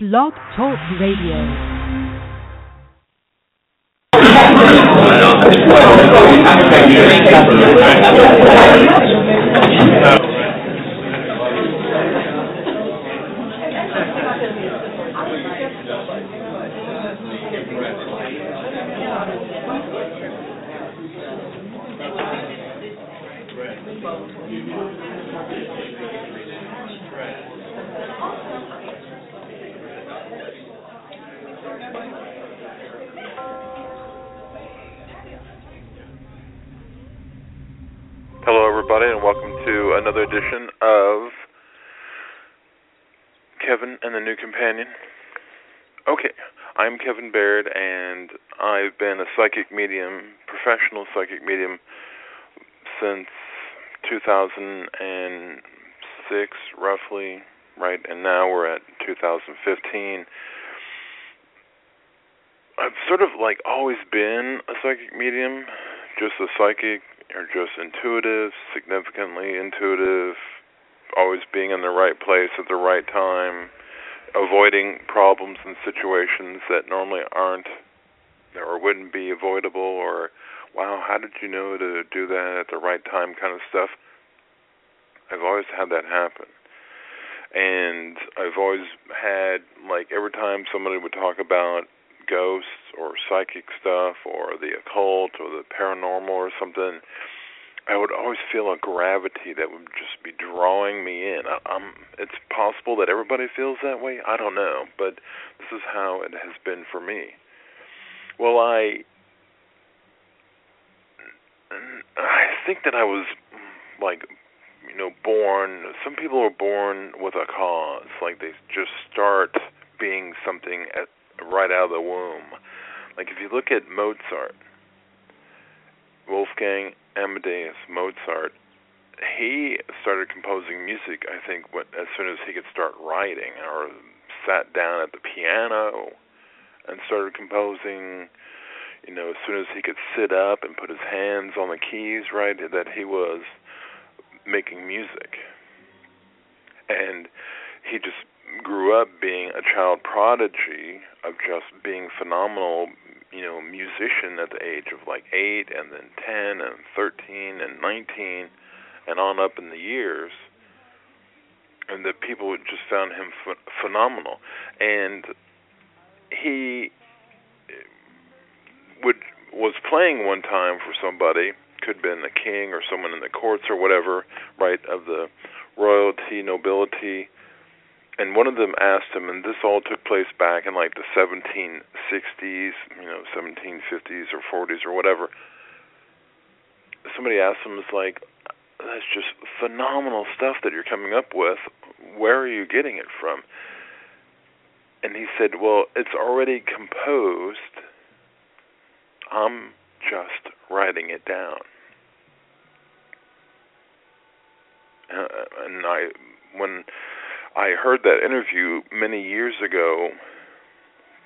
Blog Talk Radio. Everybody, and welcome to another edition of Kevin and the NuCompanion. Okay, I'm Kevin Baird, and I've been a psychic medium, professional psychic medium, since 2006, roughly, right? And now we're at 2015. I've sort of like always been a psychic medium, just a psychic or just intuitive, significantly intuitive, always being in the right place at the right time, avoiding problems and situations that normally aren't or wouldn't be avoidable or wow, how did you know to do that at the right time kind of stuff. I've always had that happen. And I've always had like every time somebody would talk about ghosts or psychic stuff or the occult or the paranormal or something, I would always feel a gravity that would just be drawing me in. I, I'm, it's possible that everybody feels that way. I don't know, but this is how it has been for me. Well, I I think that I was like you know born some people are born with a cause like they just start being something at right out of the womb. Like if you look at Mozart, Wolfgang Amadeus Mozart, he started composing music. I think when, as soon as he could start writing, or sat down at the piano and started composing. You know, as soon as he could sit up and put his hands on the keys, right, that he was making music. And he just grew up being a child prodigy of just being phenomenal, you know, musician at the age of like 8 and then 10 and 13 and 19 and on up in the years and that people just found him ph- phenomenal. And he would was playing one time for somebody could have been a king or someone in the courts or whatever right of the royalty nobility and one of them asked him, and this all took place back in like the 1760s, you know, 1750s or 40s or whatever. Somebody asked him, "Was like, that's just phenomenal stuff that you're coming up with. Where are you getting it from?" And he said, "Well, it's already composed. I'm just writing it down." Uh, and I, when I heard that interview many years ago,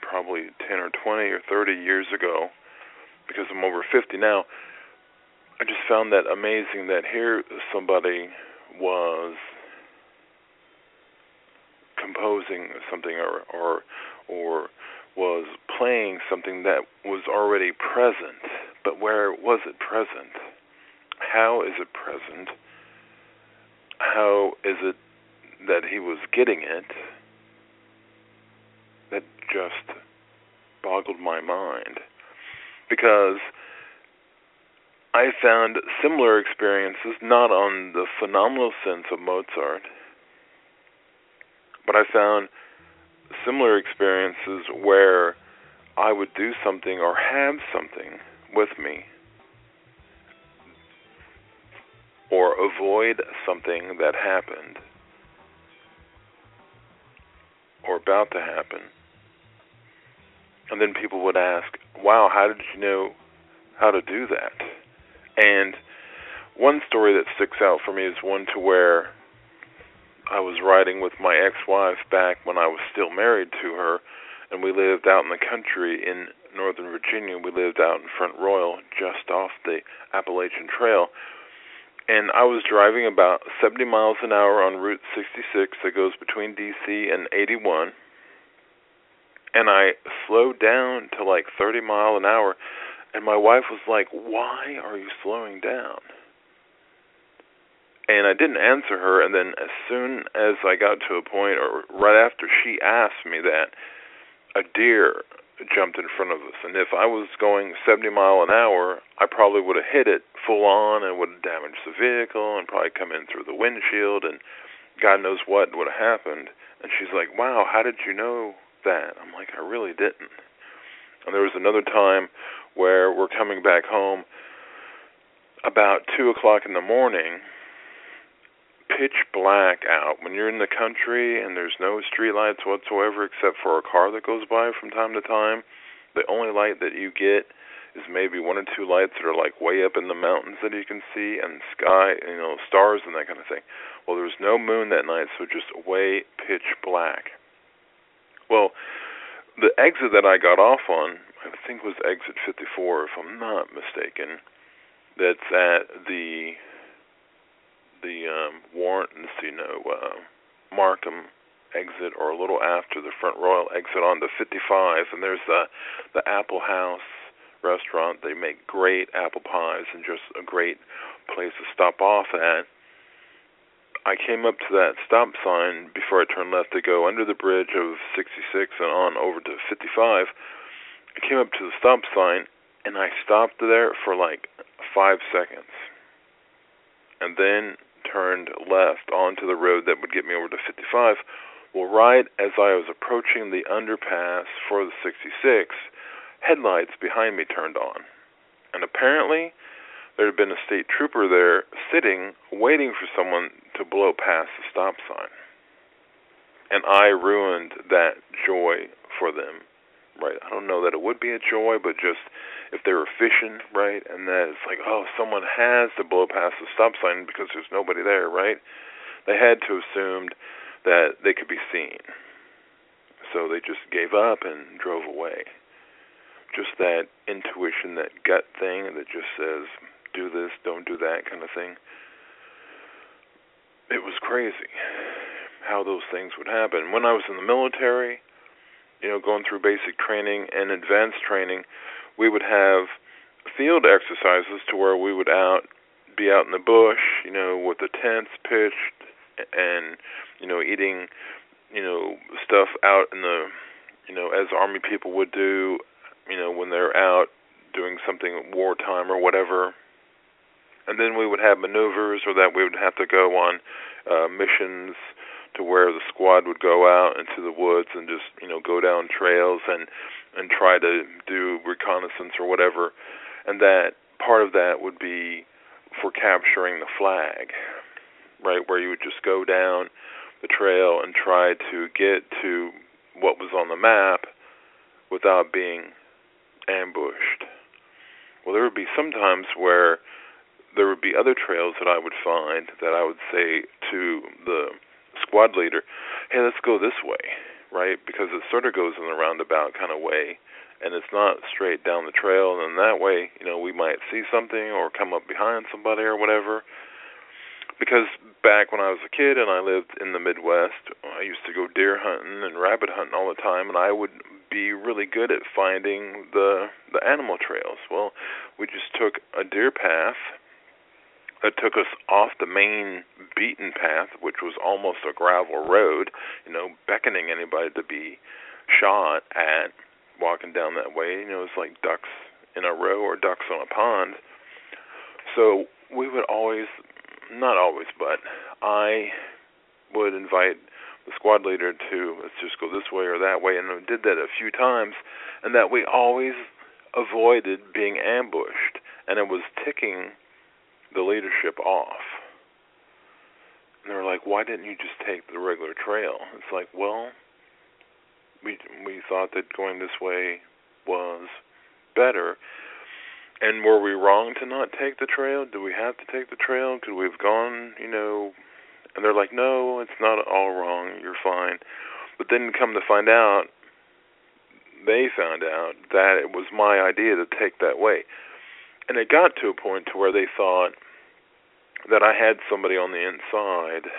probably 10 or 20 or 30 years ago, because I'm over 50 now. I just found that amazing that here somebody was composing something or or or was playing something that was already present, but where was it present? How is it present? How is it that he was getting it that just boggled my mind. Because I found similar experiences not on the phenomenal sense of Mozart but I found similar experiences where I would do something or have something with me or avoid something that happened or about to happen. And then people would ask, Wow, how did you know how to do that? And one story that sticks out for me is one to where I was riding with my ex wife back when I was still married to her, and we lived out in the country in Northern Virginia. We lived out in Front Royal, just off the Appalachian Trail and I was driving about 70 miles an hour on Route 66 that goes between DC and 81. and I slowed down to like 30 mile an hour and my wife was like, "Why are you slowing down?" And I didn't answer her and then as soon as I got to a point or right after she asked me that a deer jumped in front of us and if I was going 70 mile an hour, I probably would have hit it full on and would have damaged the vehicle and probably come in through the windshield and God knows what would have happened. And she's like, "Wow, how did you know that?" I'm like, "I really didn't." And there was another time where we're coming back home about two o'clock in the morning, pitch black out. When you're in the country and there's no street lights whatsoever except for a car that goes by from time to time, the only light that you get is maybe one or two lights that are like way up in the mountains that you can see and sky, you know, stars and that kind of thing. Well, there was no moon that night, so just way pitch black. Well, the exit that I got off on, I think was exit 54 if I'm not mistaken. That's at the the um Warrant, you know, uh Markham exit or a little after the Front Royal exit on the 55 and there's the the Apple House restaurant. They make great apple pies and just a great place to stop off at. I came up to that stop sign before I turned left to go under the bridge of 66 and on over to 55. I came up to the stop sign and I stopped there for like five seconds and then turned left onto the road that would get me over to 55. Well, right as I was approaching the underpass for the 66, headlights behind me turned on. And apparently, there had been a state trooper there sitting, waiting for someone to blow past the stop sign. And I ruined that joy for them, right? I don't know that it would be a joy, but just if they were fishing, right? And that it's like, oh, someone has to blow past the stop sign because there's nobody there, right? They had to assumed that they could be seen. So they just gave up and drove away just that intuition, that gut thing that just says, do this, don't do that kind of thing. It was crazy how those things would happen. When I was in the military, you know, going through basic training and advanced training, we would have field exercises to where we would out be out in the bush, you know, with the tents pitched and you know, eating, you know, stuff out in the you know, as army people would do you know, when they're out doing something wartime or whatever. And then we would have maneuvers, or that we would have to go on uh, missions to where the squad would go out into the woods and just you know go down trails and and try to do reconnaissance or whatever. And that part of that would be for capturing the flag, right? Where you would just go down the trail and try to get to what was on the map without being ambushed. Well, there would be some times where there would be other trails that I would find that I would say to the squad leader, "Hey, let's go this way," right? Because it sort of goes in a roundabout kind of way, and it's not straight down the trail. And that way, you know, we might see something or come up behind somebody or whatever. Because back when I was a kid and I lived in the Midwest, I used to go deer hunting and rabbit hunting all the time, and I would be really good at finding the the animal trails. Well, we just took a deer path that took us off the main beaten path, which was almost a gravel road, you know, beckoning anybody to be shot at walking down that way. You know, it's like ducks in a row or ducks on a pond. So we would always, not always, but I would invite the squad leader to let's just go this way or that way, and we did that a few times, and that we always avoided being ambushed, and it was ticking the leadership off. And they were like, "Why didn't you just take the regular trail?" It's like, well, we we thought that going this way was better. And were we wrong to not take the trail? Do we have to take the trail? Could we have gone, you know, and they're like, no, it's not all wrong. You're fine. But then come to find out, they found out that it was my idea to take that way. And it got to a point to where they thought that I had somebody on the inside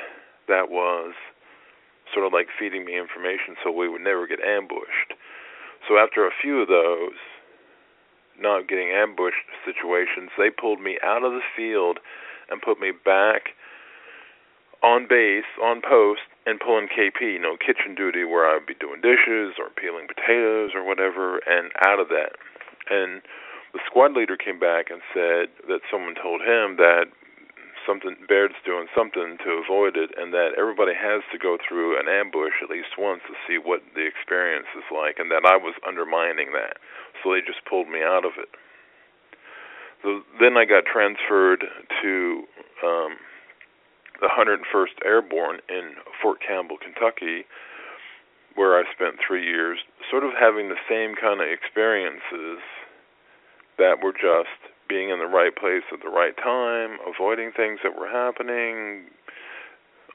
that was sort of like feeding me information so we would never get ambushed. So after a few of those, not getting ambushed situations, they pulled me out of the field and put me back on base, on post, and pulling KP, you know, kitchen duty where I would be doing dishes or peeling potatoes or whatever, and out of that. And the squad leader came back and said that someone told him that something Baird's doing something to avoid it, and that everybody has to go through an ambush at least once to see what the experience is like, and that I was undermining that, so they just pulled me out of it. So then I got transferred to um, the 101st Airborne in Fort Campbell, Kentucky, where I spent three years, sort of having the same kind of experiences that were just being in the right place at the right time, avoiding things that were happening,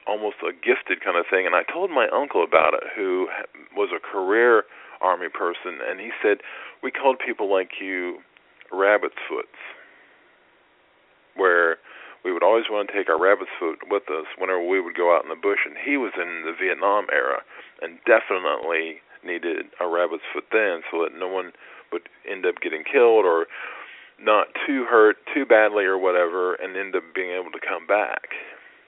almost a gifted kind of thing. And I told my uncle about it, who was a career Army person, and he said, We called people like you rabbit's foots, where we would always want to take our rabbit's foot with us whenever we would go out in the bush. And he was in the Vietnam era and definitely needed a rabbit's foot then so that no one would end up getting killed or not too hurt too badly or whatever and end up being able to come back.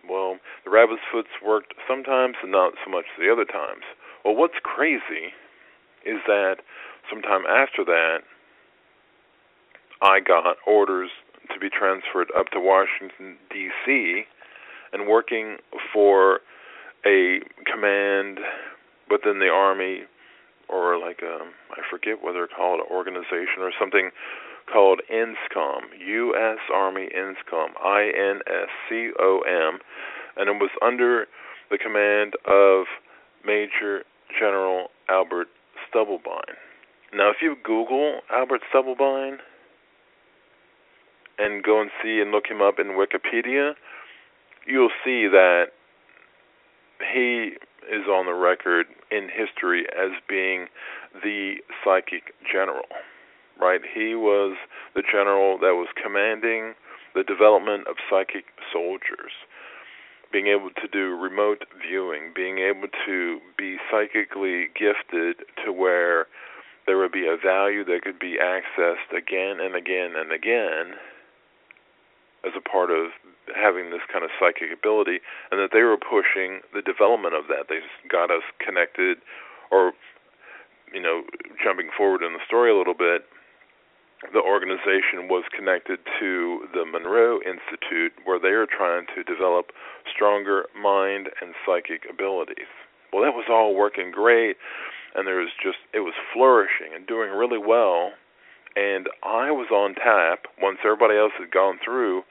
Well, the rabbit's foots worked sometimes and not so much the other times. Well, what's crazy is that sometime after that, I got orders to be transferred up to Washington D.C. and working for a command within the army or like a I forget whether to call it an organization or something called INSCOM, U.S. Army INSCOM, I N S C O M, and it was under the command of Major General Albert Stubblebine. Now, if you Google Albert Stubblebine, and go and see and look him up in Wikipedia, you'll see that he is on the record in history as being the psychic general. Right? He was the general that was commanding the development of psychic soldiers, being able to do remote viewing, being able to be psychically gifted to where there would be a value that could be accessed again and again and again as a part of having this kind of psychic ability, and that they were pushing the development of that. They got us connected, or you know, jumping forward in the story a little bit. The organization was connected to the Monroe Institute, where they are trying to develop stronger mind and psychic abilities. Well, that was all working great, and there was just it was flourishing and doing really well and I was on tap once everybody else had gone through.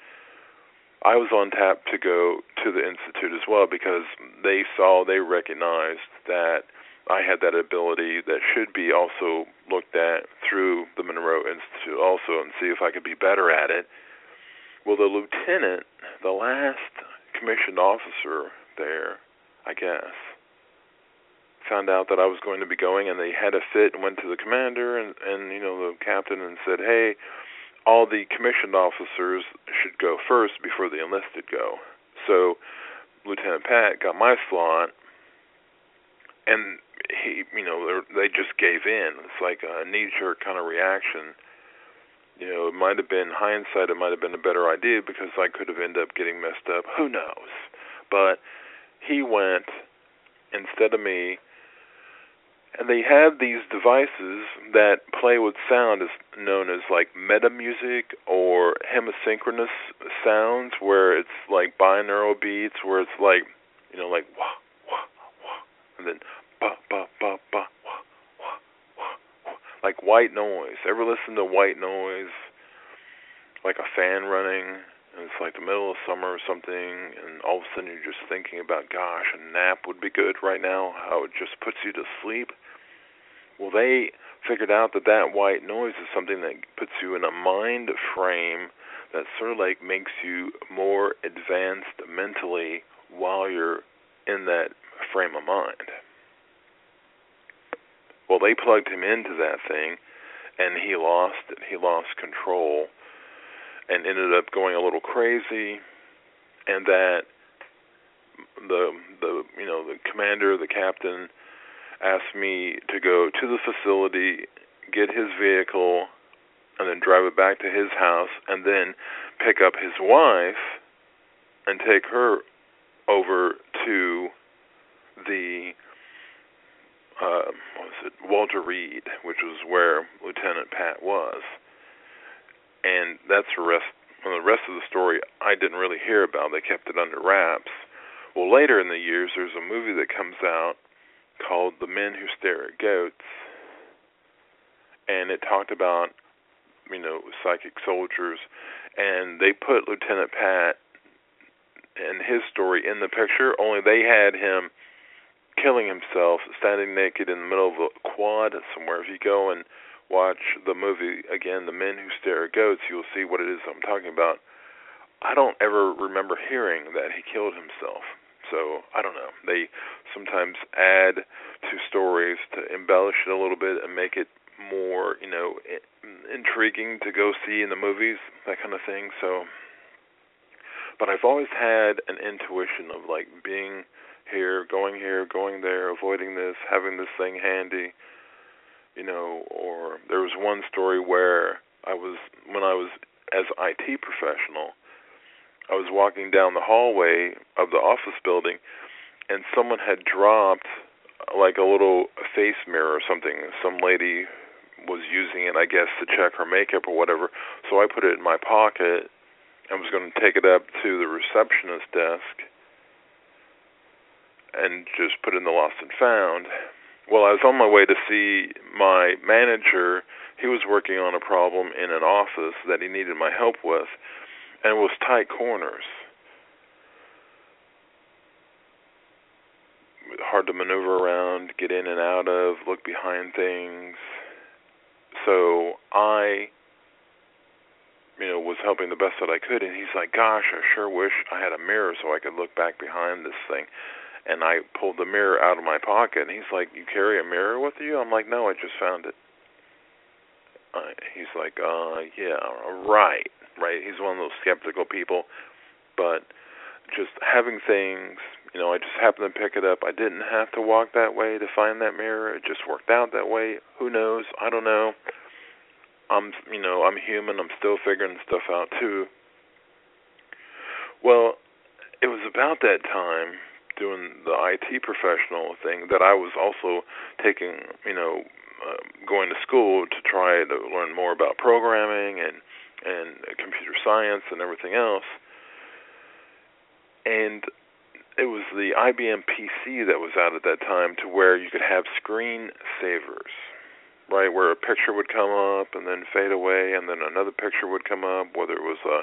I was on tap to go to the institute as well because they saw, they recognized that I had that ability that should be also looked at through the Monroe Institute also and see if I could be better at it. Well, the lieutenant, the last commissioned officer there, I guess, found out that I was going to be going, and they had a fit and went to the commander and and you know the captain and said, "Hey, all the commissioned officers should go first before the enlisted go." So Lieutenant Pat got my slot, and he, you know, they just gave in. It's like a knee-jerk kind of reaction. You know, it might have been hindsight. It might have been a better idea because I could have ended up getting messed up. Who knows? But he went instead of me and they have these devices that play with sound is known as like meta music or hemisynchronous sounds where it's like binaural beats where it's like you know like wah wah wah and then ba ba ba ba wah wah wah wah like white noise. Ever listen to white noise? Like a fan running and it's like the middle of summer or something and all of a sudden you're just thinking about gosh a nap would be good right now how it just puts you to sleep well, they figured out that that white noise is something that puts you in a mind frame that sort of like makes you more advanced mentally while you're in that frame of mind. Well, they plugged him into that thing, and he lost it. He lost control, and ended up going a little crazy. And that the the you know the commander, the captain, asked me to go to the facility, get his vehicle, and then drive it back to his house, and then pick up his wife and take her over to the uh, what was it Walter Reed, which was where Lieutenant Pat was, and that's the rest. Well, the rest of the story I didn't really hear about. They kept it under wraps. Well, later in the years, there's a movie that comes out called The Men Who Stare at Goats, and it talked about you know psychic soldiers, and they put Lieutenant Pat and his story in the picture. Only they had him killing himself, standing naked in the middle of a quad somewhere. If you go and watch the movie again, The Men Who Stare at Goats, you'll see what it is I'm talking about. I don't ever remember hearing that he killed himself. So I don't know. They sometimes add to stories to embellish it a little bit and make it more, you know, intriguing to go see in the movies, that kind of thing. So, but I've always had an intuition of like being here, going here, going there, avoiding this, having this thing handy, you know. Or there was one story where I was when I was as IT professional I was walking down the hallway of the office building, and someone had dropped like a little face mirror or something. Some lady was using it, I guess, to check her makeup or whatever. So I put it in my pocket and was going to take it up to the receptionist desk and just put in the lost and found. Well, I was on my way to see my manager. He was working on a problem in an office that he needed my help with and was tight corners. Hard to maneuver around, get in and out of, look behind things. So I, you know, was helping the best that I could, and he's like, "Gosh, I sure wish I had a mirror so I could look back behind this thing." And I pulled the mirror out of my pocket, and he's like, "You carry a mirror with you?" I'm like, "No, I just found it." Uh, he's like, "Uh, yeah, right." Right? He's one of those skeptical people, but just having things, you know, I just happened to pick it up. I didn't have to walk that way to find that mirror. It just worked out that way. Who knows? I don't know. I'm, you know, I'm human. I'm still figuring stuff out too. Well, it was about that time doing the IT professional thing that I was also taking, you know, uh, going to school to try to learn more about programming and and computer science and everything else. And it was the IBM PC that was out at that time to where you could have screen savers, right? Where a picture would come up and then fade away, and then another picture would come up, whether it was a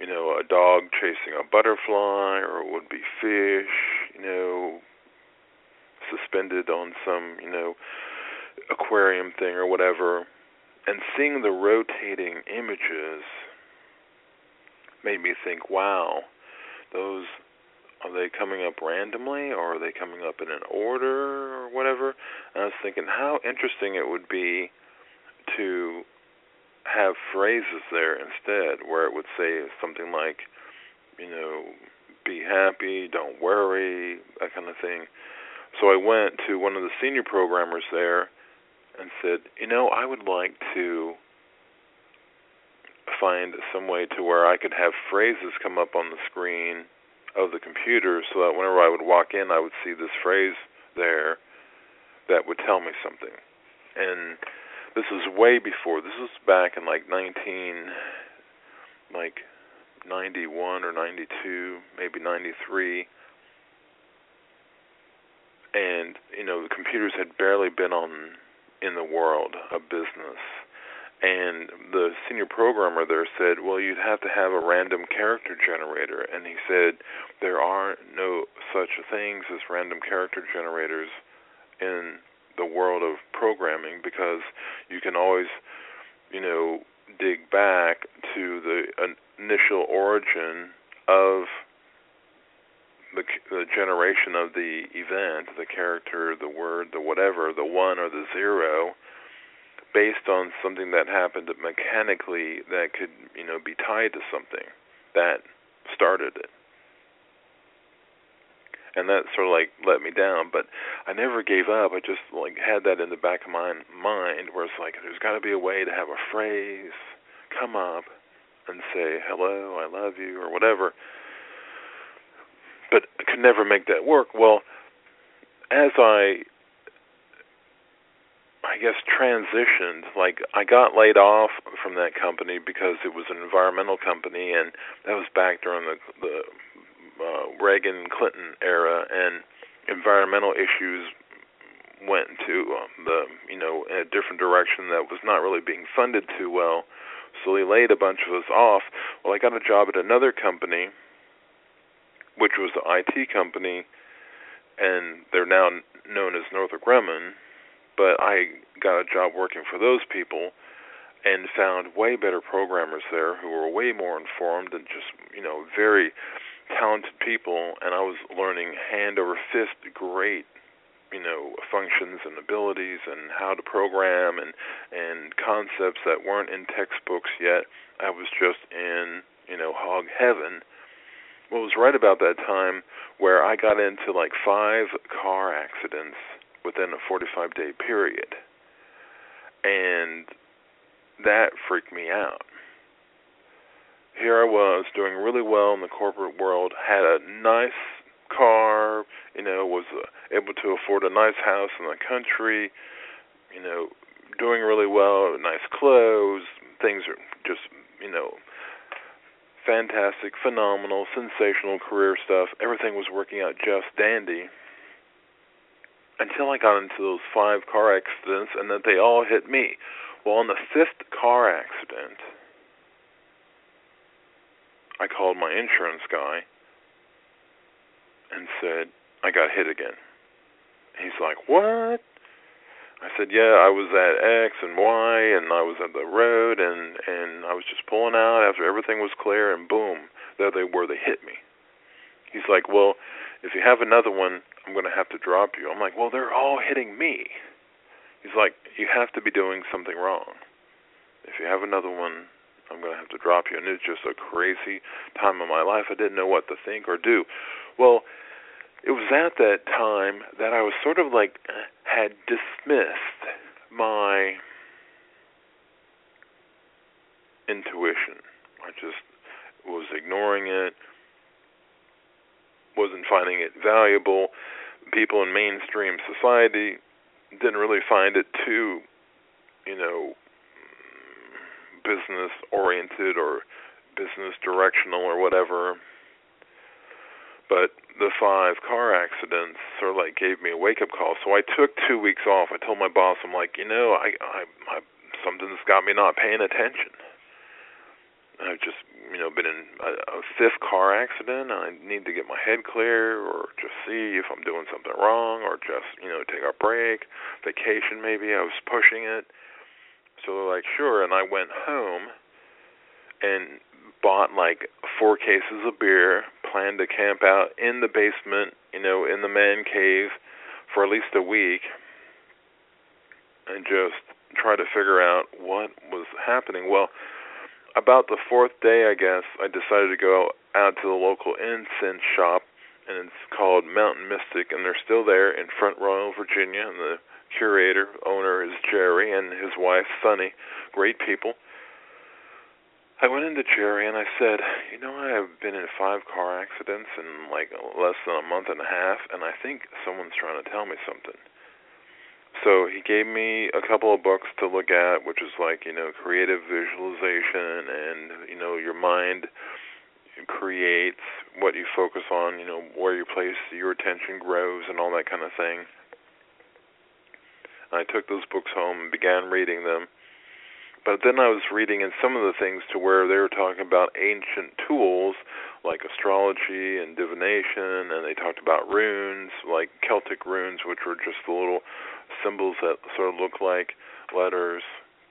you know, a dog chasing a butterfly, or it would be fish, you know, suspended on some, you know, aquarium thing or whatever and seeing the rotating images made me think, wow, those are they coming up randomly or are they coming up in an order or whatever? And I was thinking how interesting it would be to have phrases there instead where it would say something like, you know, be happy, don't worry, that kind of thing. So I went to one of the senior programmers there and said, you know, I would like to find some way to where I could have phrases come up on the screen of the computer so that whenever I would walk in, I would see this phrase there that would tell me something. And this was way before. This was back in like 19 like 91 or 92, maybe 93. And you know, the computers had barely been on in the world of business. And the senior programmer there said, Well, you'd have to have a random character generator. And he said, There are no such things as random character generators in the world of programming because you can always, you know, dig back to the initial origin of the, the generation of the event, the character, the word, the whatever, the one or the zero, based on something that happened mechanically that could, you know, be tied to something that started it. and that sort of like let me down. But I never gave up. I just like had that in the back of my mind, where it's like there's got to be a way to have a phrase come up and say hello, I love you, or whatever. But could never make that work. Well, as I I guess transitioned. Like I got laid off from that company because it was an environmental company, and that was back during the the uh, Reagan Clinton era, and environmental issues went into um, the you know a different direction that was not really being funded too well. So they laid a bunch of us off. Well, I got a job at another company, which was the IT company, and they're now known as Northrop Grumman but I got a job working for those people and found way better programmers there who were way more informed and just, you know, very talented people and I was learning hand over fist great you know functions and abilities and how to program and and concepts that weren't in textbooks yet. I was just in you know hog heaven what was right about that time where I got into like five car accidents within a 45 day period. And that freaked me out. Here I was doing really well in the corporate world, had a nice car, you know, was uh, able to afford a nice house in the country, you know, doing really well, nice clothes, things are just, you know, fantastic, phenomenal, sensational career stuff. Everything was working out just dandy until I got into those five car accidents and that they all hit me. Well, on the fifth car accident, I called my insurance guy and said, I got hit again. He's like, What? I said, Yeah, I was at X and Y and I was at the road and and I was just pulling out after everything was clear and boom, there they were, they hit me. He's like, Well, if you have another one, I'm going to have to drop you. I'm like, well, they're all hitting me. He's like, you have to be doing something wrong. If you have another one, I'm going to have to drop you. And it's just a crazy time of my life. I didn't know what to think or do. Well, it was at that time that I was sort of like had dismissed my intuition. I just was ignoring it wasn't finding it valuable. People in mainstream society didn't really find it too, you know, business oriented or business directional or whatever. But the five car accidents sort of like gave me a wake up call. So I took two weeks off. I told my boss, I'm like, you know, I, I, I something's got me not paying attention. I've just you know been in a, a fifth car accident. I need to get my head clear, or just see if I'm doing something wrong, or just you know take a break, vacation maybe. I was pushing it, so they're like sure, and I went home and bought like four cases of beer, planned to camp out in the basement, you know, in the man cave for at least a week, and just try to figure out what was happening. Well about the fourth day, I guess, I decided to go out to the local incense shop, and it's called Mountain Mystic, and they're still there in Front Royal, Virginia. And the curator, owner is Jerry, and his wife Sunny, great people. I went into Jerry and I said, "You know, I have been in five car accidents in like less than a month and a half, and I think someone's trying to tell me something." so he gave me a couple of books to look at, which is like you know creative visualization and you know your mind creates what you focus on, you know where you place your attention grows and all that kind of thing. I took those books home and began reading them. But then I was reading in some of the things to where they were talking about ancient tools like astrology and divination, and they talked about runes, like Celtic runes, which were just the little symbols that sort of look like letters,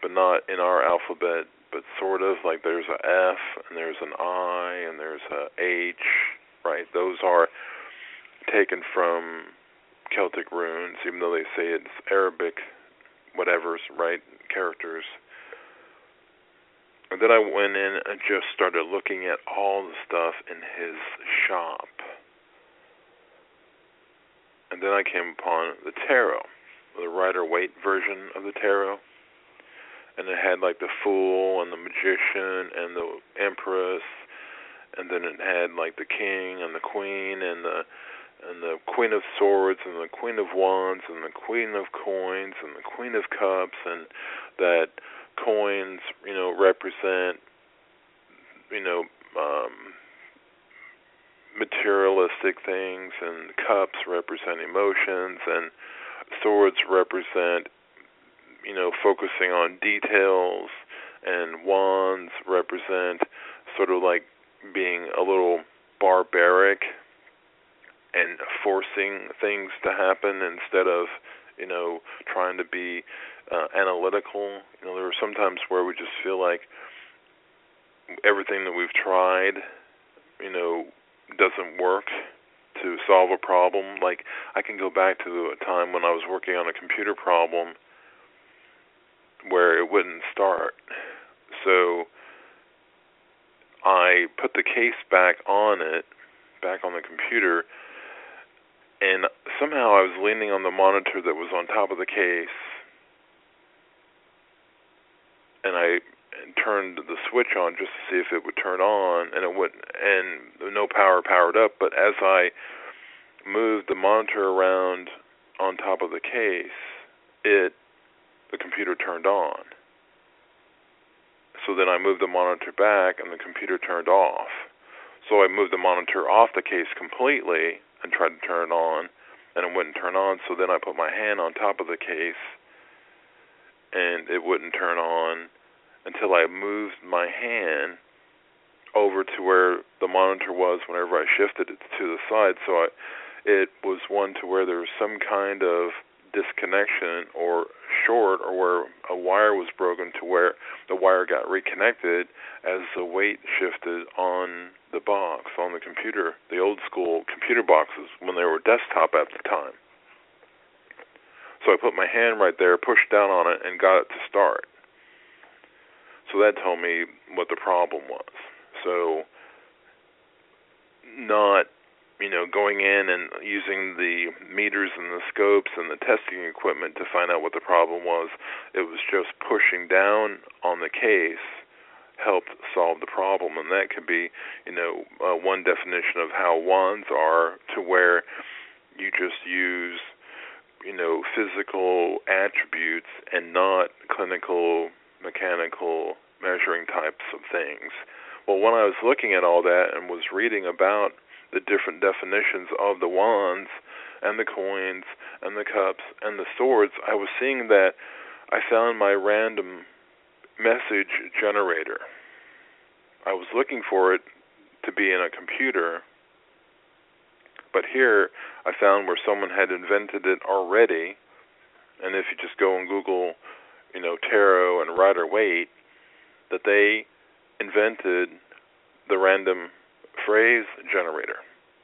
but not in our alphabet, but sort of like there's a F and there's an I and there's a H, right? Those are taken from Celtic runes, even though they say it's Arabic, whatever's right characters. And then I went in and just started looking at all the stuff in his shop. And then I came upon the tarot, the Rider Waite version of the tarot, and it had like the Fool and the Magician and the Empress, and then it had like the King and the Queen and the and the Queen of Swords and the Queen of Wands and the Queen of Coins and the Queen of Cups and that coins, you know, represent you know, um materialistic things and cups represent emotions and swords represent you know focusing on details and wands represent sort of like being a little barbaric and forcing things to happen instead of you know trying to be uh, analytical. You know, there are sometimes where we just feel like everything that we've tried, you know, doesn't work to solve a problem. Like I can go back to a time when I was working on a computer problem where it wouldn't start. So I put the case back on it, back on the computer, and somehow I was leaning on the monitor that was on top of the case, and I turned the switch on just to see if it would turn on, and it wouldn't, and no power powered up. But as I moved the monitor around on top of the case, it the computer turned on. So then I moved the monitor back, and the computer turned off. So I moved the monitor off the case completely, and tried to turn it on, and it wouldn't turn on. So then I put my hand on top of the case, and it wouldn't turn on until I moved my hand over to where the monitor was whenever I shifted it to the side. So I, it was one to where there was some kind of disconnection or short or where a wire was broken to where the wire got reconnected as the weight shifted on the box on the computer, the old school computer boxes when they were desktop at the time. So I put my hand right there, pushed down on it, and got it to start. So that told me what the problem was. So not you know, going in and using the meters and the scopes and the testing equipment to find out what the problem was. It was just pushing down on the case helped solve the problem, and that could be, you know, uh, one definition of how wands are to where you just use, you know, physical attributes and not clinical, mechanical measuring types of things. Well, when I was looking at all that and was reading about the different definitions of the wands and the coins and the cups and the swords, I was seeing that I found my random message generator. I was looking for it to be in a computer, but here I found where someone had invented it already. And if you just go and Google, you know, tarot and Rider Waite, that they invented the random phrase generator,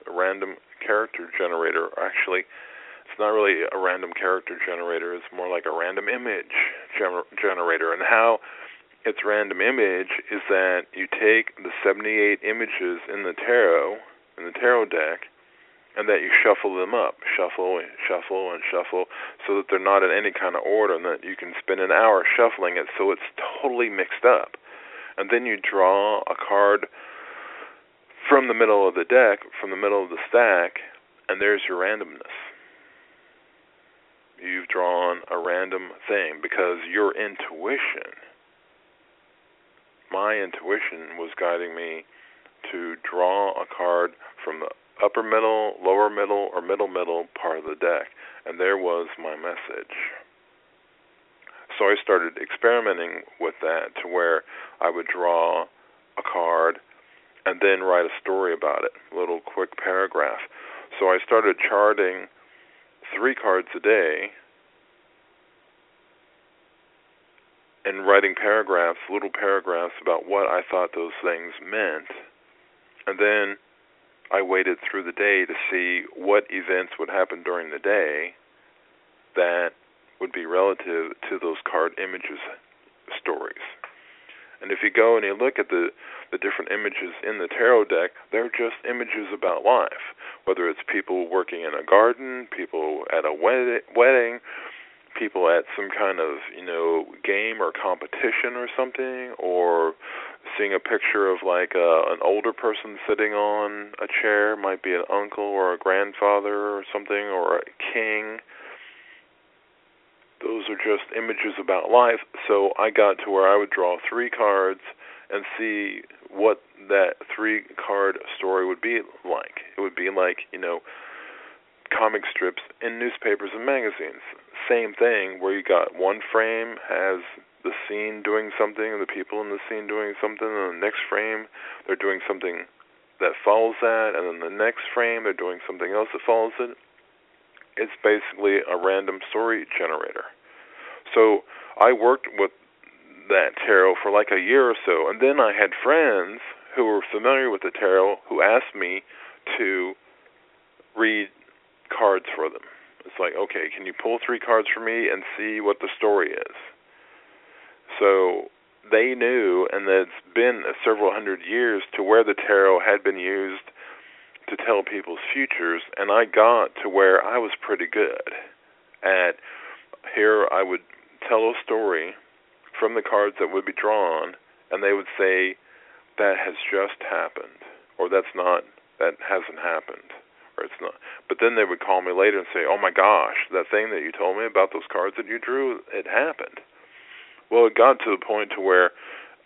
a random character generator. Actually, it's not really a random character generator, it's more like a random image gener- generator. And how it's random image is that you take the 78 images in the tarot, in the tarot deck, and that you shuffle them up, shuffle and shuffle and shuffle, so that they're not in any kind of order, and that you can spend an hour shuffling it so it's totally mixed up. And then you draw a card from the middle of the deck, from the middle of the stack, and there's your randomness. You've drawn a random thing because your intuition, my intuition was guiding me to draw a card from the upper middle, lower middle, or middle middle part of the deck, and there was my message. So I started experimenting with that to where I would draw a card and then write a story about it, a little quick paragraph. So I started charting three cards a day and writing paragraphs, little paragraphs about what I thought those things meant. And then I waited through the day to see what events would happen during the day that would be relative to those card images stories. And if you go and you look at the the different images in the tarot deck, they're just images about life. whether it's people working in a garden, people at a wed- wedding, people at some kind of you know game or competition or something, or seeing a picture of like a, an older person sitting on a chair, might be an uncle or a grandfather or something, or a king. Those are just images about life. So I got to where I would draw three cards and see what that three card story would be like. It would be like, you know, comic strips in newspapers and magazines. Same thing where you got one frame has the scene doing something and the people in the scene doing something and the next frame they're doing something that follows that and then the next frame they're doing something else that follows it. It's basically a random story generator. So I worked with that tarot for like a year or so, and then I had friends who were familiar with the tarot who asked me to read cards for them. It's like, okay, can you pull three cards for me and see what the story is? So they knew, and it's been several hundred years to where the tarot had been used to tell people's futures, and I got to where I was pretty good at here I would tell a story from the cards that would be drawn, and they would say, that has just happened, or that's not, that hasn't happened, or it's not. But then they would call me later and say, oh my gosh, that thing that you told me about those cards that you drew, it happened. Well, it got to the point to where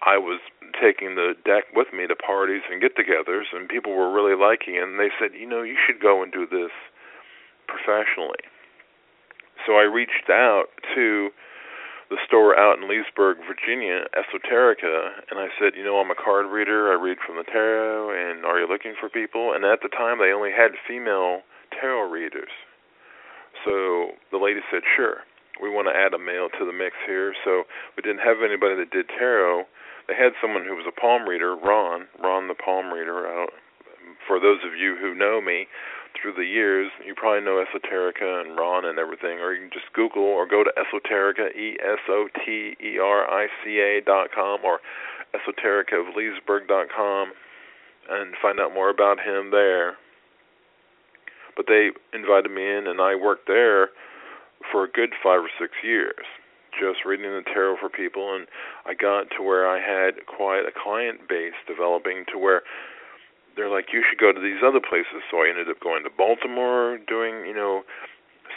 I was taking the deck with me to parties and get-togethers, and people were really liking it, and they said, you know, you should go and do this professionally. So I reached out to the store out in Leesburg, Virginia, Esoterica, and I said, you know, I'm a card reader. I read from the tarot, and are you looking for people? And at the time, they only had female tarot readers. So the lady said, sure. We want to add a male to the mix here. So we didn't have anybody that did tarot. They had someone who was a palm reader, Ron, Ron the palm reader. I don't, for those of you who know me, through the years. You probably know Esoterica and Ron and everything, or you can just Google or go to Esoterica, E S O T E R I C A dot com, or Esoterica of Leesburg dot com, and find out more about him there. But they invited me in, and I worked there for a good five or six years, just reading the tarot for people, and I got to where I had quite a client base developing to where they're like, you should go to these other places. So I ended up going to Baltimore, doing you know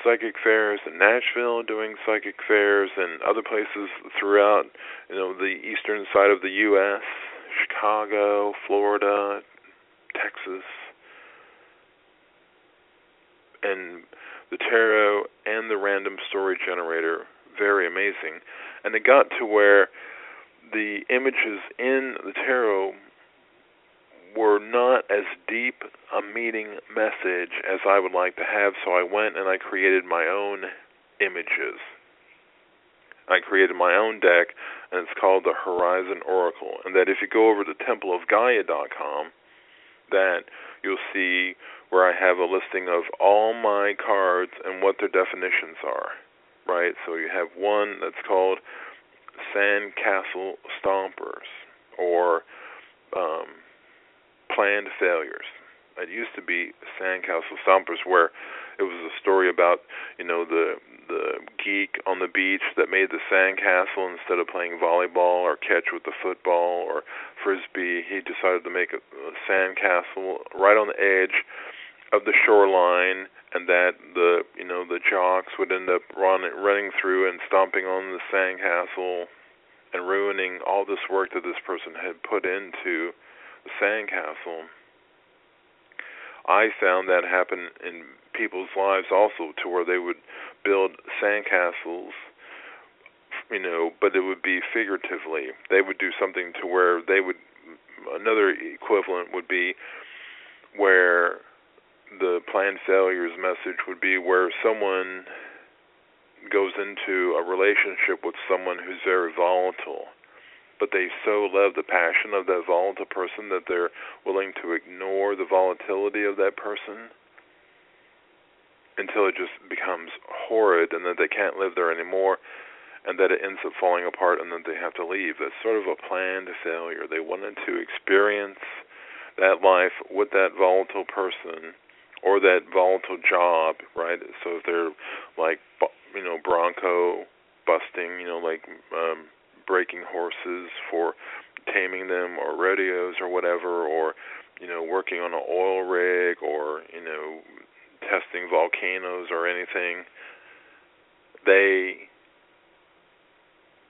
psychic fairs, in Nashville, doing psychic fairs, and other places throughout you know the eastern side of the U.S., Chicago, Florida, Texas, and the tarot and the random story generator very amazing and it got to where the images in the tarot were not as deep a meaning message as I would like to have, so I went and I created my own images. I created my own deck, and it's called the Horizon Oracle. And that if you go over to templeofgaia.com, that you'll see where I have a listing of all my cards and what their definitions are. Right? So you have one that's called Sandcastle Stompers, or um, planned failures. It used to be Sandcastle Stompers, where it was a story about you know the the geek on the beach that made the sandcastle instead of playing volleyball or catch with the football or frisbee. He decided to make a, a sandcastle right on the edge of the shoreline, and that the you know the jocks would end up run, running through and stomping on the sandcastle and ruining all this work that this person had put into the sandcastle, I found that happen in people's lives also, to where they would build sandcastles, you know, but it would be figuratively. They would do something to where they would. Another equivalent would be where the planned failures message would be where someone goes into a relationship with someone who's very volatile but they so love the passion of that volatile person that they're willing to ignore the volatility of that person until it just becomes horrid and that they can't live there anymore and that it ends up falling apart and then they have to leave. That's sort of a planned failure. They wanted to experience that life with that volatile person or that volatile job, right? So if they're like you know bronco busting, you know like um breaking horses for taming them or rodeos or whatever or you know working on an oil rig or you know testing volcanoes or anything they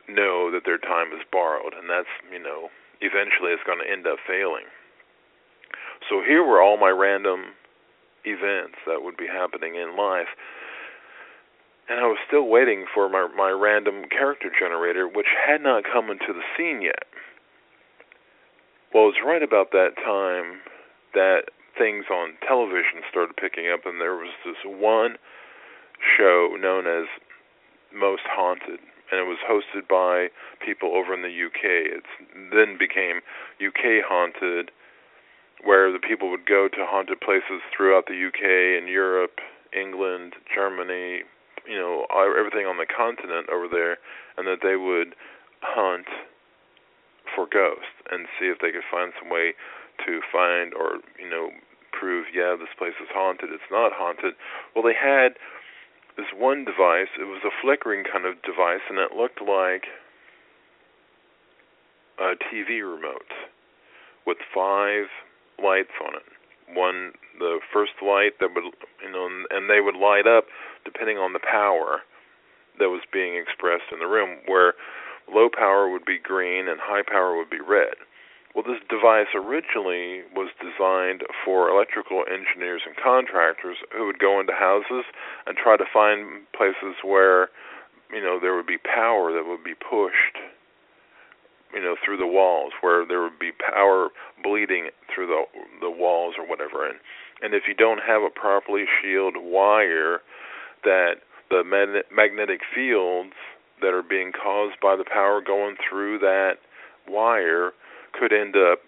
know that their time is borrowed and that's you know eventually it's going to end up failing so here were all my random events that would be happening in life and I was still waiting for my my random character generator which had not come into the scene yet well it was right about that time that things on television started picking up and there was this one show known as most Haunted, and it was hosted by people over in the UK. It then became UK Haunted, where the people would go to haunted places throughout the UK and Europe, England, Germany, you know, everything on the continent over there, and that they would hunt for ghosts and see if they could find some way to find or you know prove yeah this place is haunted it's not haunted well they had this one device. It was a flickering kind of device, and it looked like a TV remote with five lights on it. One, the first light that would, you know, and they would light up depending on the power that was being expressed in the room. Where low power would be green and high power would be red. Well, this device originally was designed for electrical engineers and contractors who would go into houses and try to find places where, you know, there would be power that would be pushed, you know, through the walls, where there would be power bleeding through the the walls or whatever. And and if you don't have a properly shielded wire, that the magnetic fields that are being caused by the power going through that wire could end up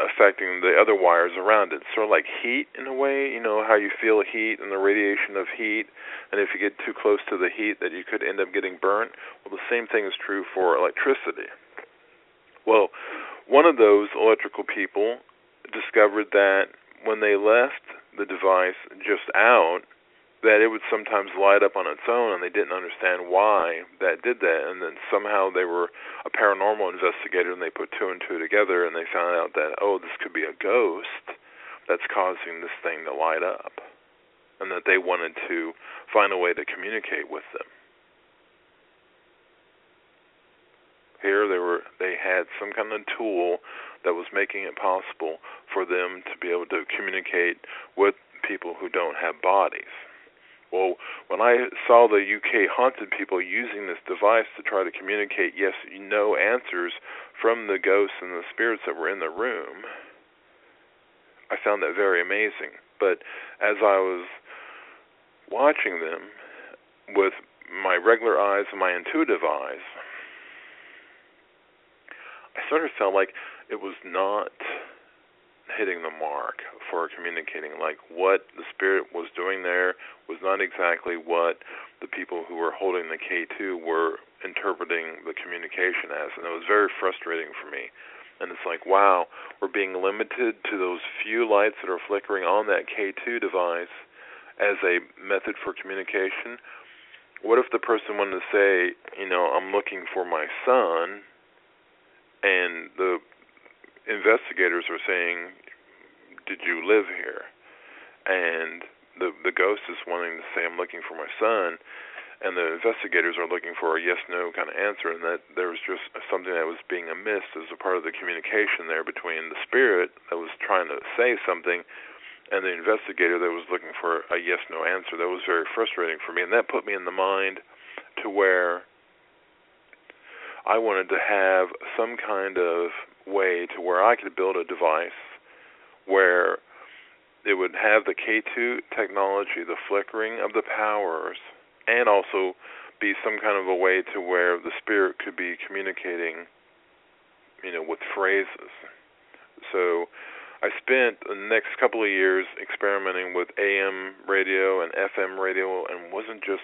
affecting the other wires around it. Sort of like heat in a way, you know how you feel heat and the radiation of heat, and if you get too close to the heat that you could end up getting burnt. Well, the same thing is true for electricity. Well, one of those electrical people discovered that when they left the device just out, that it would sometimes light up on its own and they didn't understand why that did that. And then somehow they were a paranormal investigator and they put two and two together and they found out that oh this could be a ghost that's causing this thing to light up and that they wanted to find a way to communicate with them here they were they had some kind of tool that was making it possible for them to be able to communicate with people who don't have bodies well, when I saw the UK haunted people using this device to try to communicate yes, no answers from the ghosts and the spirits that were in the room, I found that very amazing. But as I was watching them with my regular eyes and my intuitive eyes, I sort of felt like it was not hitting the mark for communicating. Like what the spirit was doing there was not exactly what the people who were holding the K2 were interpreting the communication as, and it was very frustrating for me. And it's like, wow, we're being limited to those few lights that are flickering on that K2 device as a method for communication. What if the person wanted to say, you know, I'm looking for my son, and the investigators are saying, "Did you live here?" And the the ghost is wanting to say, "I'm looking for my son," and the investigators are looking for a yes/no kind of answer, and that there was just something that was being amiss as a part of the communication there between the spirit that was trying to say something and the investigator that was looking for a yes/no answer. That was very frustrating for me, and that put me in the mind to where I wanted to have some kind of way to where I could build a device where it would have the K2 technology, the flickering of the powers, and also be some kind of a way to where the spirit could be communicating, you know, with phrases. So I spent the next couple of years experimenting with AM radio and FM radio and wasn't just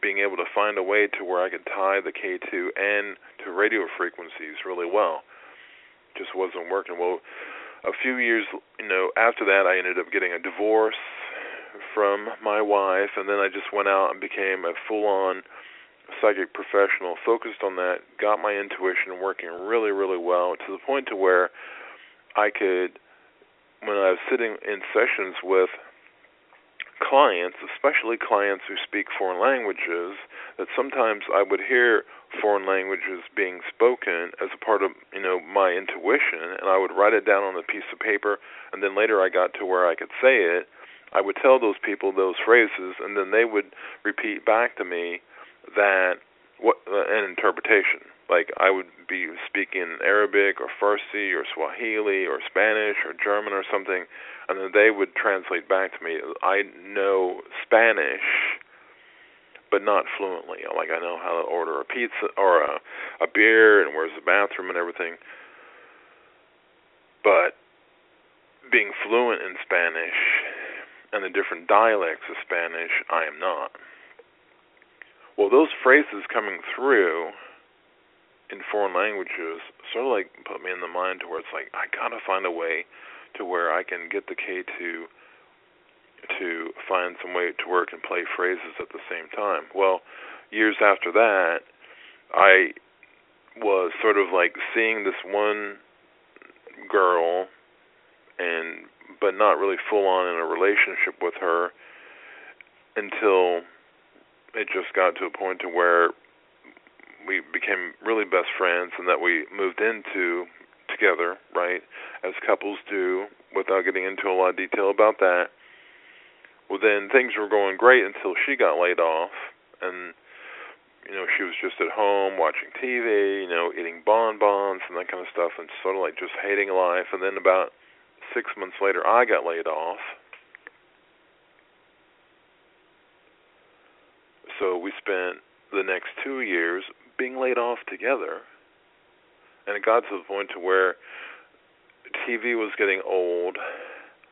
being able to find a way to where I could tie the K2 and to radio frequencies really well. Just wasn't working. Well, a few years, you know, after that, I ended up getting a divorce from my wife, and then I just went out and became a full-on psychic professional, focused on that, got my intuition working really, really well to the point to where I could, when I was sitting in sessions with clients, especially clients who speak foreign languages, that sometimes I would hear foreign languages being spoken as a part of, you know, my intuition and I would write it down on a piece of paper and then later I got to where I could say it. I would tell those people those phrases and then they would repeat back to me that what uh, an interpretation. Like I would be speaking Arabic or Farsi or Swahili or Spanish or German or something and then they would translate back to me. I know Spanish, but not fluently. Like I know how to order a pizza or a a beer and where's the bathroom and everything. But being fluent in Spanish and the different dialects of Spanish, I am not. Well, those phrases coming through in foreign languages sort of like put me in the mind to where it's like I gotta find a way to where I can get the K to to find some way to work and play phrases at the same time. Well, years after that, I was sort of like seeing this one girl and but not really full on in a relationship with her until it just got to a point to where we became really best friends and that we moved into together, right, as couples do, without getting into a lot of detail about that. Well, then things were going great until she got laid off, and you know she was just at home watching TV, you know, eating bonbons and that kind of stuff, and sort of like just hating life. And then about six months later, I got laid off. So we spent the next two years being laid off together and it got to the point to where TV was getting old.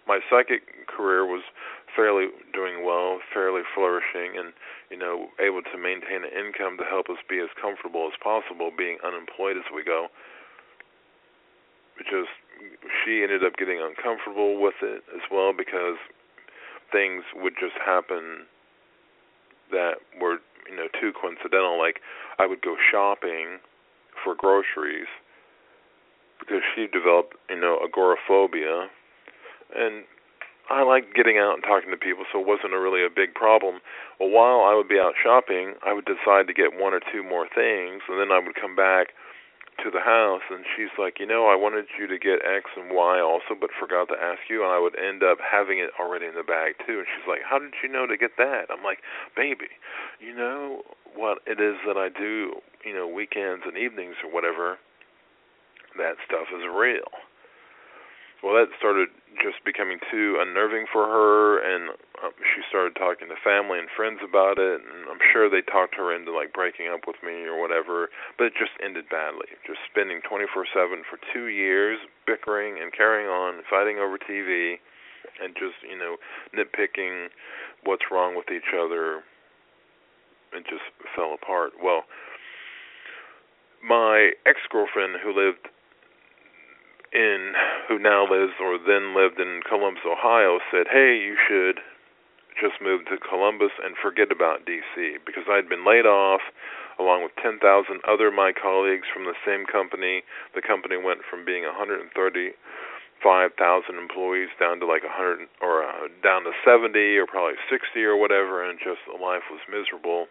My psychic career was fairly doing well, fairly flourishing, and you know able to maintain an income to help us be as comfortable as possible, being unemployed as we go. Because she ended up getting uncomfortable with it as well because things would just happen that were you know too coincidental. Like I would go shopping for groceries because she developed, you know, agoraphobia, and I like getting out and talking to people, so it wasn't a really a big problem. Well, while I would be out shopping, I would decide to get one or two more things, and then I would come back to the house, and she's like, you know, I wanted you to get X and Y also, but forgot to ask you, and I would end up having it already in the bag too. And she's like, how did you know to get that? I'm like, baby, you know what it is that I do, you know, weekends and evenings or whatever that stuff is real. Well, that started just becoming too unnerving for her, and um, she started talking to family and friends about it. And I'm sure they talked her into like breaking up with me or whatever, but it just ended badly. Just spending 24/7 for two years, bickering and carrying on, fighting over TV, and just you know nitpicking what's wrong with each other. It just fell apart. Well, my ex-girlfriend who lived in who now lives or then lived in Columbus, Ohio, said, "Hey, you should just move to Columbus and forget about DC because I'd been laid off along with 10,000 other my colleagues from the same company. The company went from being 135,000 employees down to like 100 or uh, down to 70 or probably 60 or whatever and just life was miserable.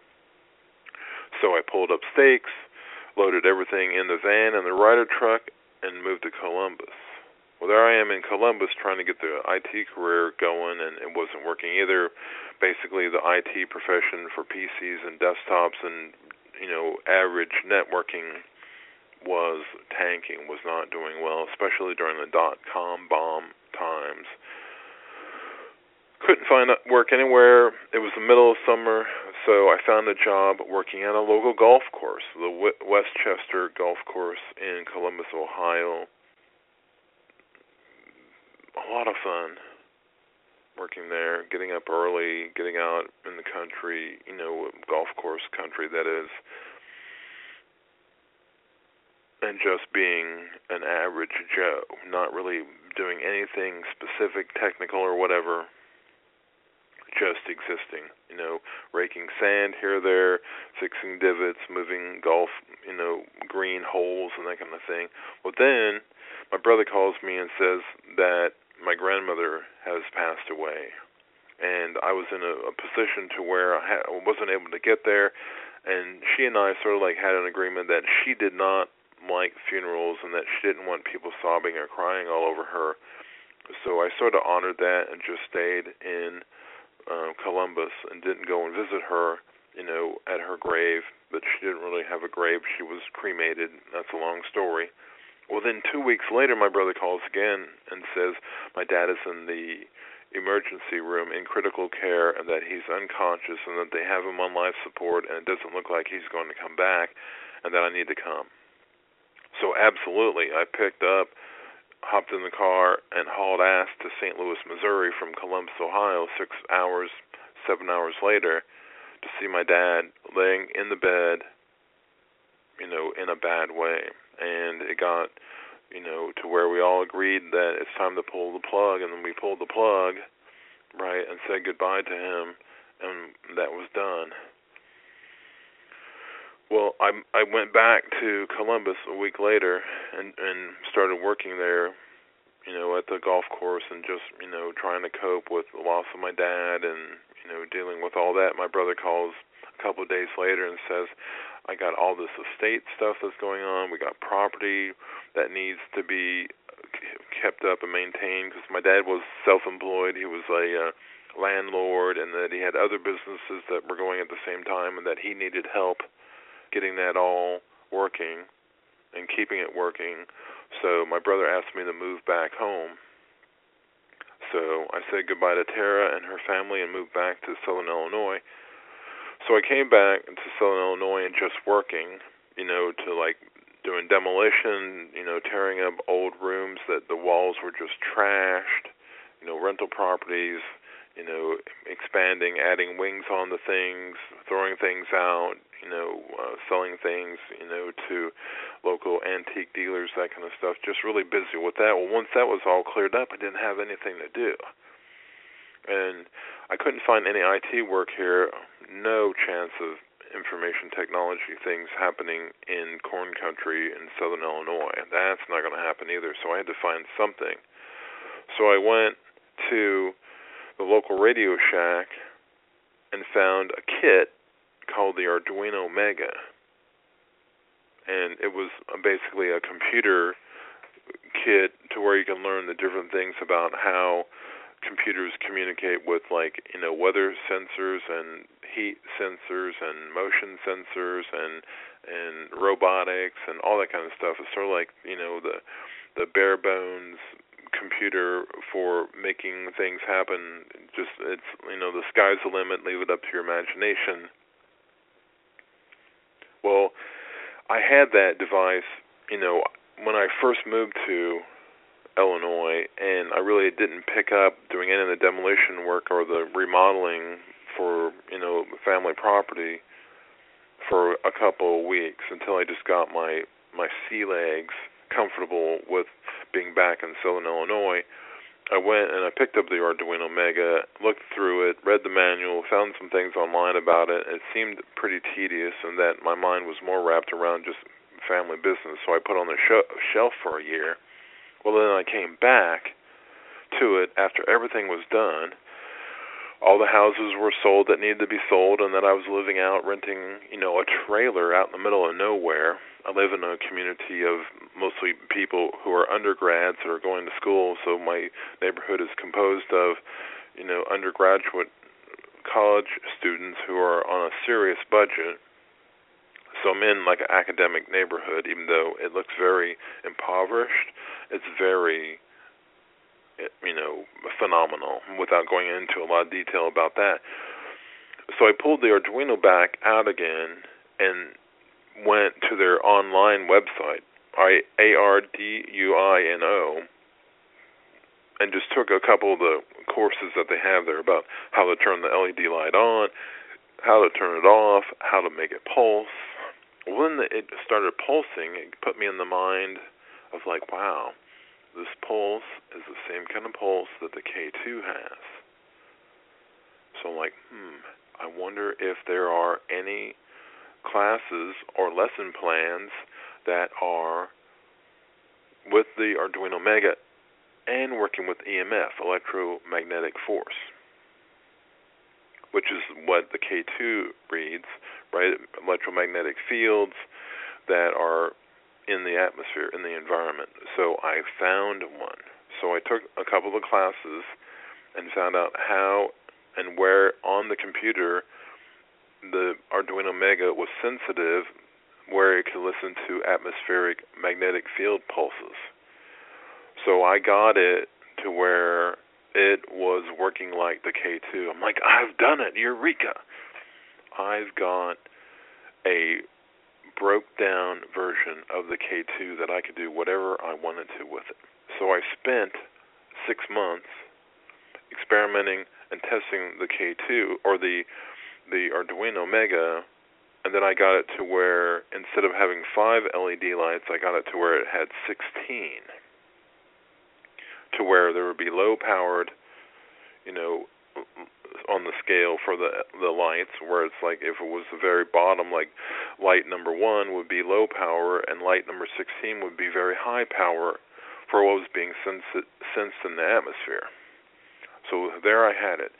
So I pulled up stakes, loaded everything in the van and the Ryder truck and moved to Columbus. Well, there I am in Columbus trying to get the IT career going, and it wasn't working either. Basically, the IT profession for PCs and desktops and you know average networking was tanking, was not doing well, especially during the dot com bomb times. Couldn't find work anywhere. It was the middle of summer, so I found a job working at a local golf course, the Westchester Golf Course in Columbus, Ohio. A lot of fun working there, getting up early, getting out in the country, you know, golf course country that is, and just being an average Joe, not really doing anything specific, technical, or whatever. Just existing, you know, raking sand here there, fixing divots, moving golf, you know, green holes and that kind of thing. Well, then my brother calls me and says that my grandmother has passed away, and I was in a, a position to where I, ha- I wasn't able to get there, and she and I sort of like had an agreement that she did not like funerals and that she didn't want people sobbing or crying all over her. So I sort of honored that and just stayed in uh, Columbus and didn't go and visit her, you know, at her grave. But she didn't really have a grave. She was cremated. That's a long story. Well, then two weeks later, my brother calls again and says my dad is in the emergency room in critical care and that he's unconscious and that they have him on life support and it doesn't look like he's going to come back and that I need to come. So absolutely, I picked up, hopped in the car, and hauled ass to St. Louis, Missouri from Columbus, Ohio, six hours, seven hours later, to see my dad laying in the bed, you know, in a bad way. And it got, you know, to where we all agreed that it's time to pull the plug, and then we pulled the plug, right, and said goodbye to him, and that was done. Well, I I went back to Columbus a week later and and started working there, you know, at the golf course and just you know trying to cope with the loss of my dad and you know dealing with all that. My brother calls a couple of days later and says, "I got all this estate stuff that's going on. We got property that needs to be kept up and maintained because my dad was self-employed. He was a uh, landlord and that he had other businesses that were going at the same time and that he needed help." Getting that all working and keeping it working. So my brother asked me to move back home. So I said goodbye to Tara and her family and moved back to Southern Illinois. So I came back to Southern Illinois and just working, you know, to like doing demolition, you know, tearing up old rooms that the walls were just trashed, you know, rental properties, you know, expanding, adding wings on the things, throwing things out, you know, uh, selling things, you know, to local antique dealers, that kind of stuff. Just really busy with that. Well, once that was all cleared up, I didn't have anything to do, and I couldn't find any IT work here. No chance of information technology things happening in corn country in southern Illinois. That's not going to happen either. So I had to find something. So I went to the local Radio Shack and found a kit called the Arduino Mega, and it was basically a computer kit to where you can learn the different things about how computers communicate with like you know weather sensors and heat sensors and motion sensors and and robotics and all that kind of stuff. It's sort of like you know the the bare bones computer for making things happen. Just it's you know the sky's the limit. Leave it up to your imagination. Well, I had that device, you know, when I first moved to Illinois, and I really didn't pick up doing any of the demolition work or the remodeling for you know family property for a couple of weeks until I just got my my sea legs comfortable with being back in Southern Illinois. I went and I picked up the Arduino Mega, looked through it, read the manual, found some things online about it. It seemed pretty tedious, and that my mind was more wrapped around just family business. So I put on the sh- shelf for a year. Well, then I came back to it after everything was done. All the houses were sold that needed to be sold, and that I was living out renting, you know, a trailer out in the middle of nowhere I live in a community of mostly people who are undergrads that are going to school, so my neighborhood is composed of, you know, undergraduate college students who are on a serious budget. So I'm in like an academic neighborhood, even though it looks very impoverished. It's very, you know, phenomenal. Without going into a lot of detail about that, so I pulled the Arduino back out again, and went to their online website, I A R D U I N O, and just took a couple of the courses that they have there about how to turn the LED light on, how to turn it off, how to make it pulse. When it started pulsing, it put me in the mind of like, wow, this pulse is the same kind of pulse that the K2 has. So I'm like, hmm, I wonder if there are any classes or lesson plans that are with the Arduino Mega and working with EMF, electromagnetic force, which is what the K2 reads, right? Electromagnetic fields that are in the atmosphere, in the environment. So I found one. So I took a couple of classes and found out how and where on the computer the Arduino Mega was sensitive where it could listen to atmospheric magnetic field pulses. So I got it to where it was working like the K2. I'm like, I've done it, Eureka! I've got a broke down version of the K2 that I could do whatever I wanted to with it. So I spent six months experimenting and testing the K2 or the the Arduino Mega, and then I got it to where instead of having five LED lights, I got it to where it had 16. To where there would be low powered, you know, on the scale for the the lights where it's like if it was the very bottom like light number 1 would be low power and light number 16 would be very high power for what was being sensed sensed in the atmosphere. So there I had it.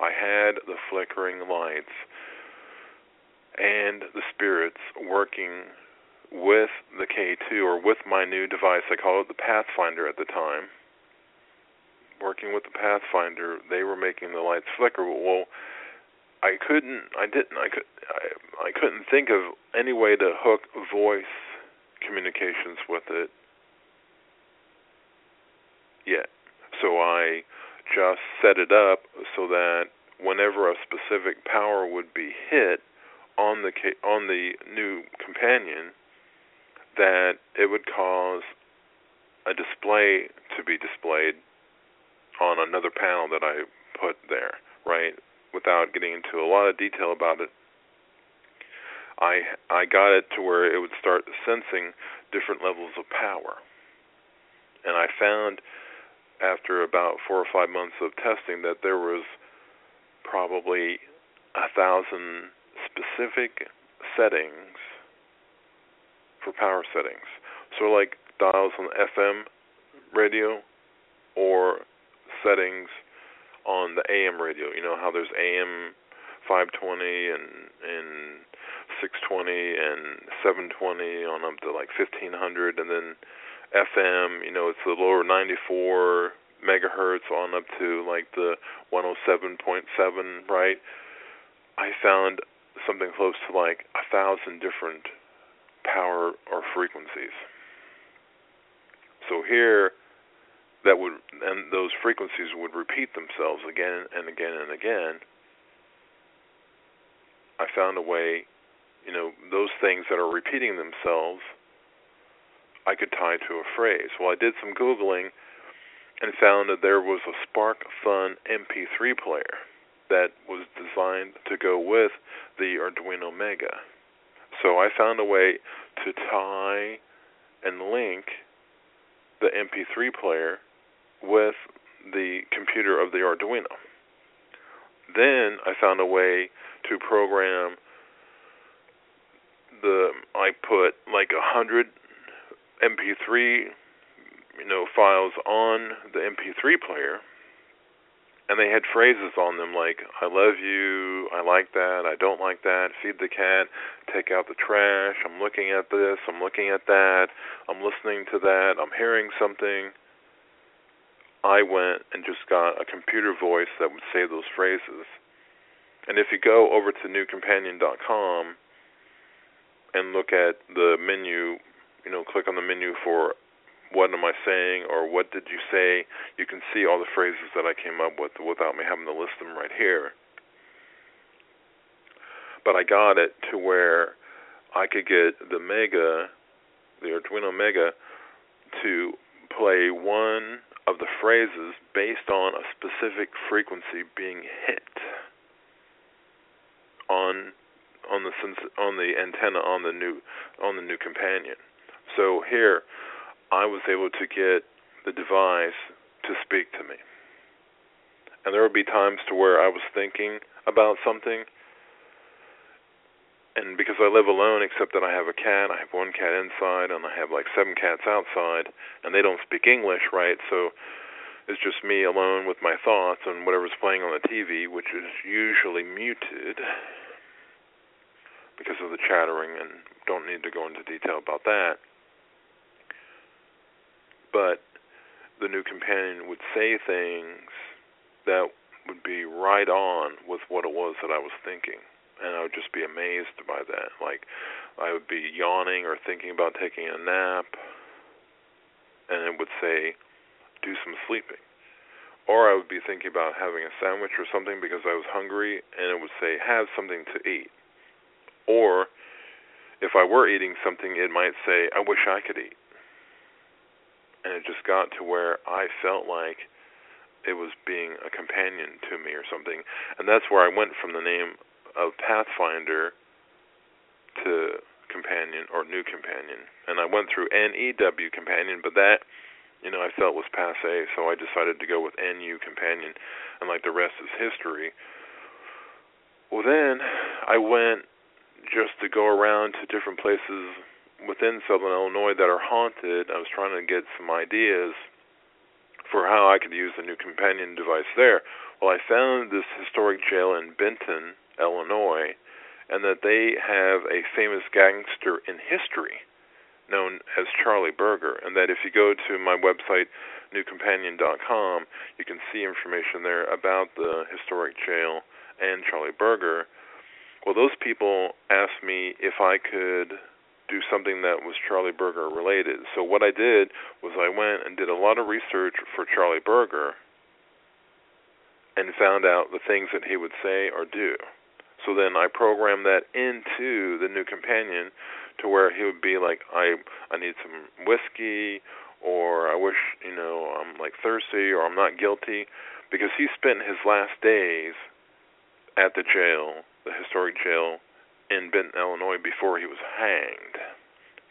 I had the flickering lights and the spirits working with the K2 or with my new device. I call it the Pathfinder at the time working with the Pathfinder, they were making the lights flicker. Well, I couldn't, I didn't, I could, I, I couldn't think of any way to hook voice communications with it yet. So I just set it up so that whenever a specific power would be hit on the on the new companion, that it would cause a display to be displayed on another panel that I put there, right? Without getting into a lot of detail about it, I I got it to where it would start sensing different levels of power. And I found after about four or five months of testing that there was probably a thousand specific settings for power settings. So like dials on FM radio or settings on the AM radio. You know how there's AM 520 and and 620 and 720 on up to like 1500, and then FM. You know it's the lower 94 megahertz on up to like the 107.7, right? I found something close to like a thousand different power or frequencies. So here that would and those frequencies would repeat themselves again and again and again i found a way you know those things that are repeating themselves i could tie to a phrase. Well i did some googling and found that there was a spark fun mp3 player that was designed to go with the arduino mega. So i found a way to tie and link the mp3 player with the computer of the Arduino. Then I found a way to program the I put like a hundred MP3 you know files on the MP3 player and they had phrases on them like I love you, I like that, I don't like that, feed the cat, take out the trash, I'm looking at this, I'm looking at that, I'm listening to that, I'm hearing something I went and just got a computer voice that would say those phrases. And if you go over to nucompanion.com and look at the menu, you know, click on the menu for what am I saying or what did you say, you can see all the phrases that I came up with without me having to list them right here. But I got it to where I could get the Mega, the Arduino Mega, to play one of the phrases based on a specific frequency being hit on on the on the antenna on the new on the NuCompanion. So here I was able to get the device to speak to me. And there would be times to where I was thinking about something and because I live alone, except that I have a cat, I have one cat inside, and I have like seven cats outside, and they don't speak English, right? So it's just me alone with my thoughts and whatever's playing on the TV, which is usually muted because of the chattering, and don't need to go into detail about that. But the NuCompanion would say things that would be right on with what it was that I was thinking and I would just be amazed by that. Like I would be yawning or thinking about taking a nap, and it would say, "Do some sleeping," or I would be thinking about having a sandwich or something because I was hungry, and it would say, "Have something to eat," or if I were eating something, it might say, "I wish I could eat." And it just got to where I felt like it was being a companion to me or something. And that's where I went from the name of Pathfinder to companion or new companion, and I went through NEW companion, but that you know I felt was passe, so I decided to go with NU companion, and like the rest is history. Well, then I went just to go around to different places within Southern Illinois that are haunted. I was trying to get some ideas for how I could use the NuCompanion device there. Well, I found this historic jail in Benton, Illinois, and that they have a famous gangster in history known as Charlie Berger, and that if you go to my website nucompanion.com, you can see information there about the historic jail and Charlie Berger. Well, those people asked me if I could do something that was Charlie Berger related. So what I did was I went and did a lot of research for Charlie Berger and found out the things that he would say or do. So then I programmed that into the NuCompanion to where he would be like, I I need some whiskey, or I wish you know I'm like thirsty, or I'm not guilty, because he spent his last days at the jail, the historic jail in Benton, Illinois, before he was hanged.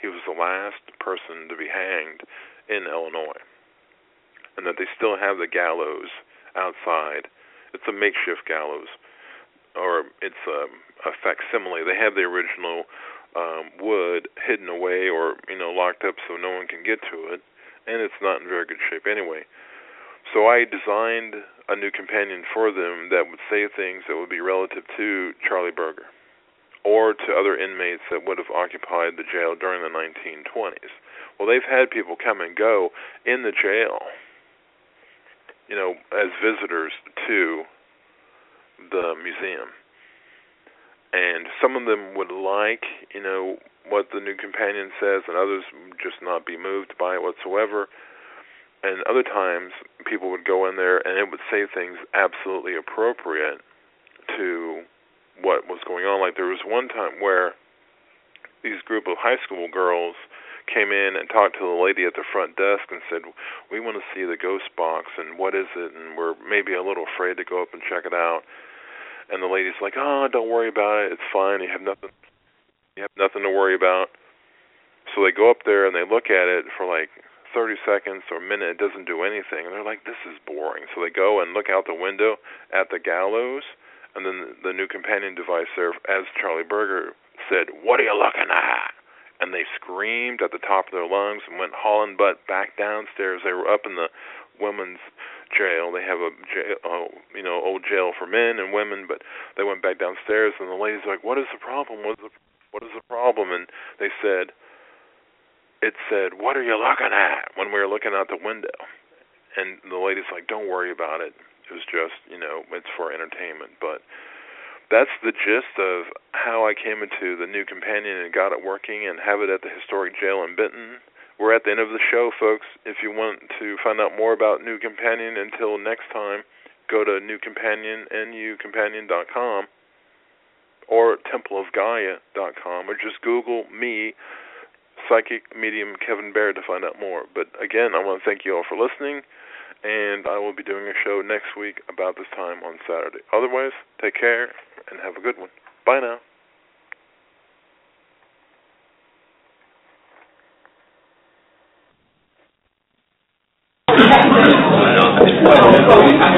He was the last person to be hanged in Illinois, and that they still have the gallows outside. It's a makeshift gallows or it's a, a facsimile. They have the original um, wood hidden away or you know locked up so no one can get to it, and it's not in very good shape anyway. So I designed a NuCompanion for them that would say things that would be relative to Charlie Berger or to other inmates that would have occupied the jail during the 1920s. Well, they've had people come and go in the jail, you know, as visitors to the museum. And some of them would like, you know, what the NuCompanion says, and others just not be moved by it whatsoever. And other times, people would go in there and it would say things absolutely appropriate to what was going on. Like there was one time where these group of high school girls came in and talked to the lady at the front desk and said, "We want to see the ghost box and what is it?" And we're maybe a little afraid to go up and check it out. And the lady's like, "Oh, don't worry about it. It's fine. You have nothing. You have nothing to worry about." So they go up there and they look at it for like 30 seconds or a minute. It doesn't do anything, and they're like, "This is boring." So they go and look out the window at the gallows, and then the, NuCompanion device there, as Charlie Berger said, "What are you looking at?" And they screamed at the top of their lungs and went hauling butt back downstairs. They were up in the women's jail. They have a jail, uh, you know, old jail for men and women, but they went back downstairs, and the lady's like, "What is the problem? What is the what is the problem?" And they said, "It said, what are you looking at?" When we were looking out the window, and the lady's like, "Don't worry about it. It was just, you know, it's for entertainment." But that's the gist of how I came into the NuCompanion and got it working and have it at the historic jail in Benton we're at the end of the show, folks. If you want to find out more about NuCompanion, until next time, go to nucompanion, or templeofgaia.com, or just Google me, psychic medium Kevin Baird, to find out more. But again, I want to thank you all for listening, and I will be doing a show next week about this time on Saturday. Otherwise, take care and have a good one. Bye now. So, uh,